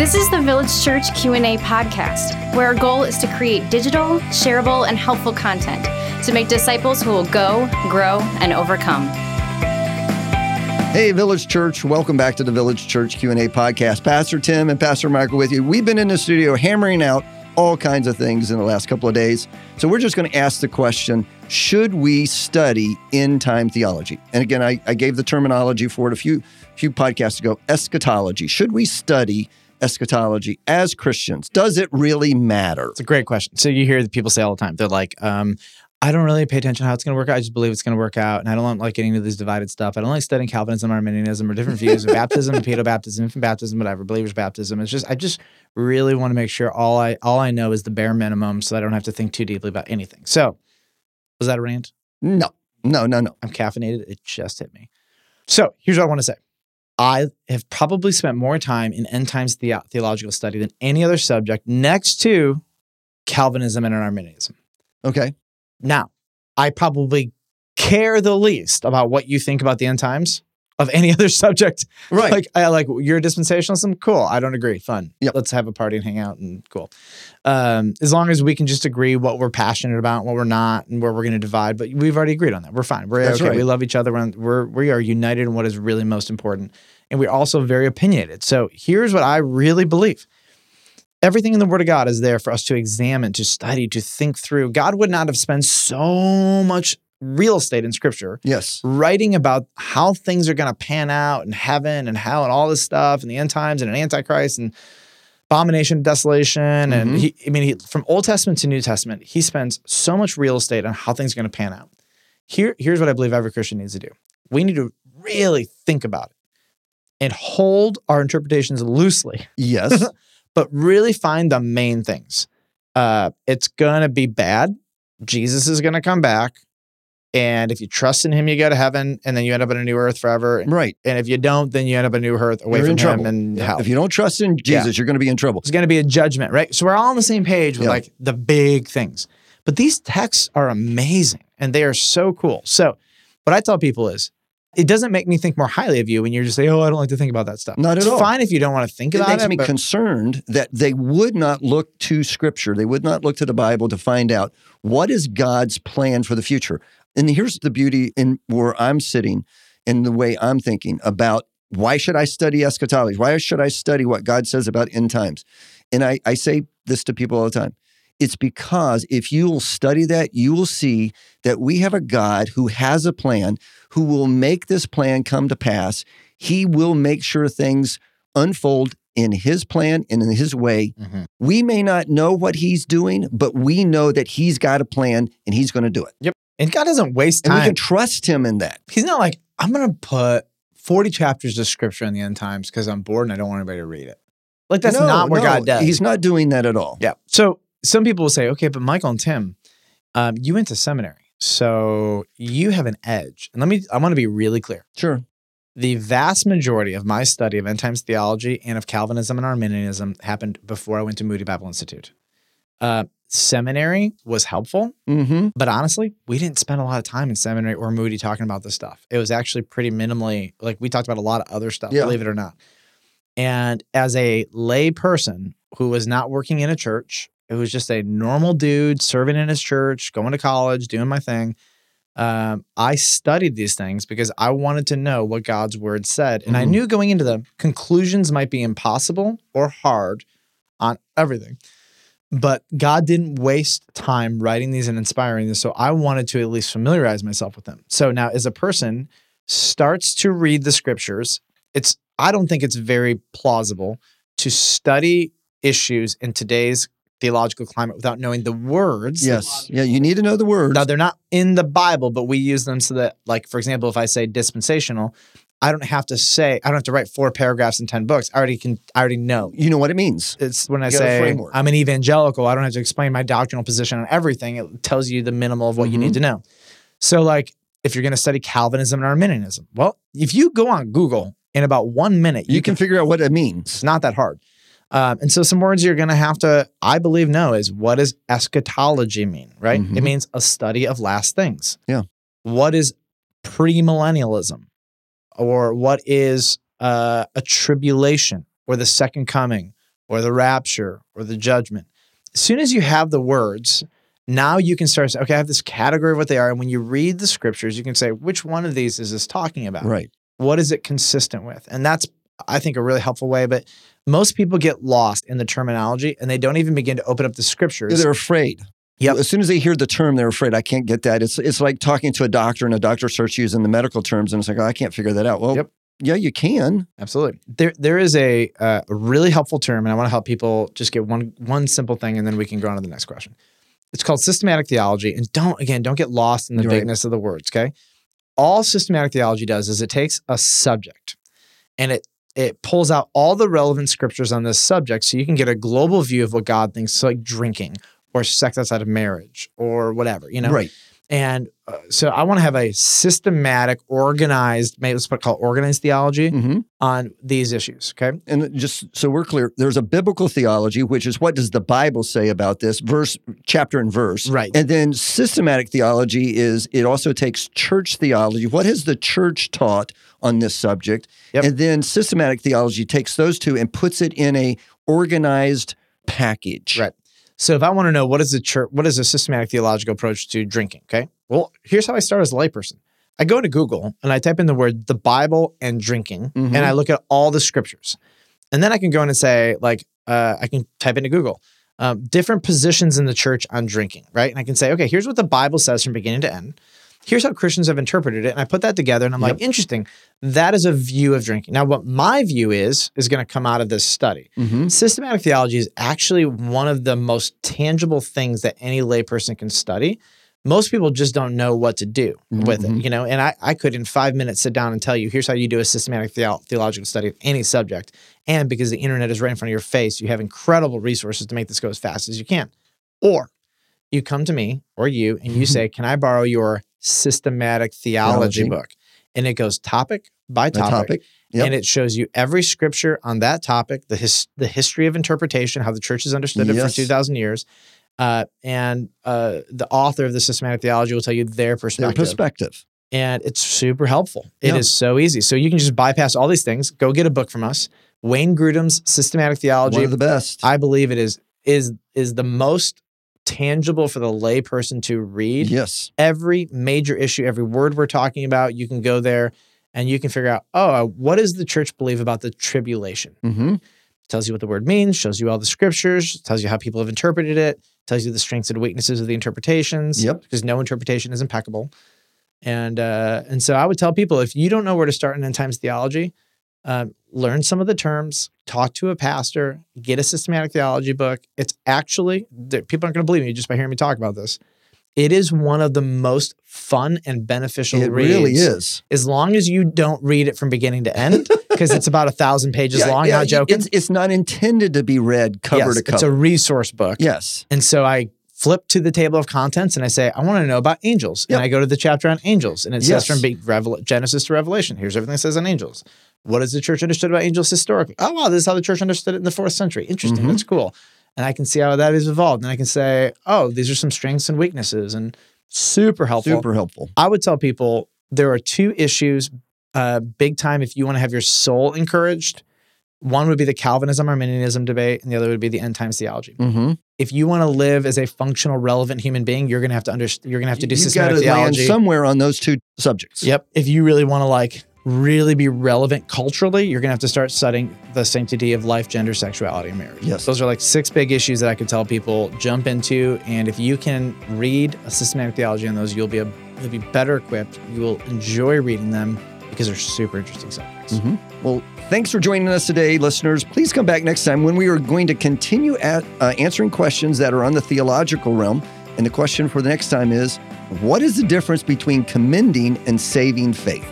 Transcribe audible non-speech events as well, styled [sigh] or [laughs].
This is the Village Church Q&A podcast, where our goal is to create digital, shareable, and helpful content to make disciples who will go, grow, and overcome. Hey, Village Church, welcome back to the Village Church Q&A podcast. Pastor Tim and Pastor Michael with you. We've been in the studio hammering out all kinds of things in the last couple of days. So we're just going to ask the question, should we study end time theology? And again, I, I gave the terminology for it a few, few podcasts ago, eschatology. Should we study eschatology as Christians? Does it really matter? It's a great question. So you hear the people say all the time, they're like, um, I don't really pay attention to how it's going to work out. I just believe it's going to work out. And I don't like getting into this divided stuff. I don't like studying Calvinism, Arminianism, or different views of [laughs] baptism, pedo baptism, infant baptism, whatever, believers baptism. It's just, I just really want to make sure all I, all I know is the bare minimum so I don't have to think too deeply about anything. So was that a rant? No, no, no, no. I'm caffeinated. It just hit me. So here's what I want to say. I have probably spent more time in end times the- theological study than any other subject next to Calvinism and Arminianism. Okay. Now, I probably care the least about what you think about the end times of any other [laughs] subject. Right. Like, I like you're a dispensationalism. Cool. I don't agree. Fun. Yep. Let's have a party and hang out and cool. Um, as long as we can just agree what we're passionate about, what we're not, and where we're going to divide. But we've already agreed on that. We're fine. We're That's okay. right. We love each other. We're, we're we are united in what is really most important, and we're also very opinionated. So here's what I really believe everything in the Word of God is there for us to examine, to study, to think through. God would not have spent so much real estate in Scripture yes. writing about how things are going to pan out in heaven and how and all this stuff and the end times and an antichrist and abomination, desolation, and Mhm. he, I mean, he, from Old Testament to New Testament, he spends so much real estate on how things are going to pan out. Here, here's what I believe every Christian needs to do: we need to really think about it and hold our interpretations loosely Yes. [laughs] but really find the main things. Uh, it's gonna be bad. Jesus is gonna come back, and if you trust in Him, you go to heaven, and then you end up in a new earth forever. right. And if you don't, then you end up on a new earth away You're from in Him trouble. and hell. If you don't trust in Jesus, you're going to be in trouble. It's gonna be a judgment, right? So we're all on the same page with Yeah. like the big things. But these texts are amazing and they are so cool. So what I tell people is. It doesn't make me think more highly of you when you're just saying, "Oh, I don't like to think about that stuff." Not at it's all. fine if you don't want to think It about makes it. me but- concerned that they would not look to Scripture. They would not look to the Bible to find out what is God's plan for the future. And here's the beauty in where I'm sitting and the way I'm thinking about why should I study eschatology? Why should I study what God says about end times? And I, I say this to people all the time. It's because if you will study that, you will see that we have a God who has a plan, who will make this plan come to pass. He will make sure things unfold in his plan and in his way. Mhm. We may not know what he's doing, but we know that he's got a plan and he's going to do it. And God doesn't waste time. And we can trust him in that. he's not like I'm gonna put 40 chapters of scripture in the end times because I'm bored and I don't want anybody to read it. Like that's No, not what no, God does. He's not doing that at all. yeah. So some people will say, okay, but Michael and Tim, um, you went to seminary, so you have an edge. And let me, I want to be really clear. Sure. The vast majority of my study of end times theology and of Calvinism and Arminianism happened before I went to Moody Bible Institute. Uh, seminary was helpful. Mm-hmm. But honestly, we didn't spend a lot of time in seminary or Moody talking about this stuff. It was actually pretty minimally, like we talked about a lot of other stuff, Yeah. believe it or not. And as a lay person who was not working in a church, it was just a normal dude serving in his church, going to college, doing my thing. Um, I studied these things because I wanted to know what God's word said. And I Mhm. knew going into them, conclusions might be impossible or hard on everything. But God didn't waste time writing these and inspiring this. So I wanted to at least familiarize myself with them. So now, as a person starts to read the scriptures, it's I don't think it's very plausible to study issues in today's theological climate without knowing the words. Yes. Yeah. You need to know the words. Now they're not in the Bible, but we use them so that, like, for example, if I say dispensational, I don't have to say I don't have to write four paragraphs in ten books. I already can. I already know. you know what it means. It's when I You say. I'm an evangelical, I don't have to explain my doctrinal position on everything. It tells you the minimal of what you Mhm. need to know. So, like, if you're going to study Calvinism and Arminianism, well, if you go on Google in about one minute, You, can, figure out what it means. It's not that hard. Um, and so, some words you're going to have to, I believe, know is what does eschatology mean, right? Mhm. It means a study of last things. Yeah. What is premillennialism? Or what is uh, a tribulation or the second coming? or the rapture or the judgment. As soon as you have the words, now you can start okay, I have this category of what they are. And when you read the scriptures, you can say, which one of these is this talking about? Right. What is it consistent with? And that's, I think, a really helpful way. But most people get lost in the terminology and they don't even begin to open up the scriptures. They're afraid. Yep. As soon as they hear the term, they're afraid. I can't get that. It's it's like talking to a doctor and a doctor starts using the medical terms, and it's like, oh, I can't figure that out. Well, Yep. yeah, you can. Absolutely. There, there is a, uh, really helpful term, and I want to help people just get one one simple thing, and then we can go on to the next question. It's called systematic theology, and don't again, don't get lost in the You're right. bigness of the words. Okay, all systematic theology does is it takes a subject, and it it pulls out all the relevant scriptures on this subject, so you can get a global view of what God thinks, so like drinking or sex outside of marriage or whatever, you know. Right. And uh, so I want to have a systematic, organized, maybe let's call it organized theology hmm on these issues. Okay. And just so we're clear, there's a biblical theology, which is what does the Bible say about this verse, chapter and verse. Right. And then systematic theology is it also takes church theology. What has the church taught on this subject? Yep. And then systematic theology takes those two and puts it in a organized package. Right. So if I want to know what is the church, what is a systematic theological approach to drinking? Okay. Well, here's how I start as a layperson. I go to Google and I type in the word the Bible and drinking, Mhm. and I look at all the scriptures, and then I can go in and say like uh, I can type into Google um, different positions in the church on drinking, right? And I can say, okay, here's what the Bible says from beginning to end. Here's how Christians have interpreted it, and I put that together, and I'm like, interesting. That is a view of drinking. Now, what my view is is going to come out of this study. hmm Systematic theology is actually one of the most tangible things that any layperson can study. Most people just don't know what to do with it, Mhm. you know. And I, I could in five minutes sit down and tell you, here's how you do a systematic theo- theological study of any subject. And because the internet is right in front of your face, you have incredible resources to make this go as fast as you can. Or you come to me or you and you say, Can I borrow your systematic theology, Theology. book? And it goes topic by topic topic. Yep. and it shows you every scripture on that topic, the his, the history of interpretation, how the church has understood it for two thousand years, uh, and uh, the author of the systematic theology will tell you their Their perspective, perspective. and it's super helpful. It is Yeah. so easy, so you can just bypass all these things. Go get a book from us, Wayne Grudem's Systematic Theology. One of the best. I believe it is is is the most tangible for the layperson to read yes. every major issue, every word we're talking about, you can go there and you can figure out, oh, uh, what does the church believe about the tribulation? hmm Tells you what the word means, shows you all the scriptures, tells you how people have interpreted it, tells you the strengths and weaknesses of the interpretations. Yep. Because no interpretation is impeccable. And uh, and so I would tell people if you don't know where to start in end times theology, um, learn some of the terms, talk to a pastor, get a systematic theology book. It's actually people aren't going to believe me just by hearing me talk about this. It is one of the most fun and beneficial It reads. really is. As long as you don't read it from beginning to end, because it's about a thousand [laughs] pages long. not joking. It's, it's not intended to be read cover Yes, to cover. It's a resource book. yes. And so I flip to the table of contents and I say, I want to know about angels. Yep. And I go to the chapter on angels. And it Yes. says from Genesis to Revelation. Here's everything that says on angels. What has the church understood about angels historically? Oh, wow, this is how the church understood it in the fourth century. Interesting. Mhm. That's cool. And I can see how that has evolved. And I can say, oh, these are some strengths and weaknesses and super helpful. Super helpful. I would tell people there are two issues, uh, big time, if you want to have your soul encouraged. One would be the Calvinism Arminianism debate, and the other would be the end times theology. Mm-hmm. If you want to live as a functional, relevant human being, you're going to have to understand. You're going to have to do You've systematic theology. somewhere on those two subjects. Yep. If you really want to like really be relevant culturally, you're going to have to start studying the sanctity of life, gender, sexuality, and marriage. Yes. Those are like six big issues that I could tell people jump into. And if you can read a systematic theology on those, you'll be a, you'll be better equipped. You will enjoy reading them because they're super interesting subjects. Mhm. Well, thanks for joining us today, listeners. Please come back next time when we are going to continue at uh, answering questions that are on the theological realm. And the question for the next time is what is the difference between commending and saving faith?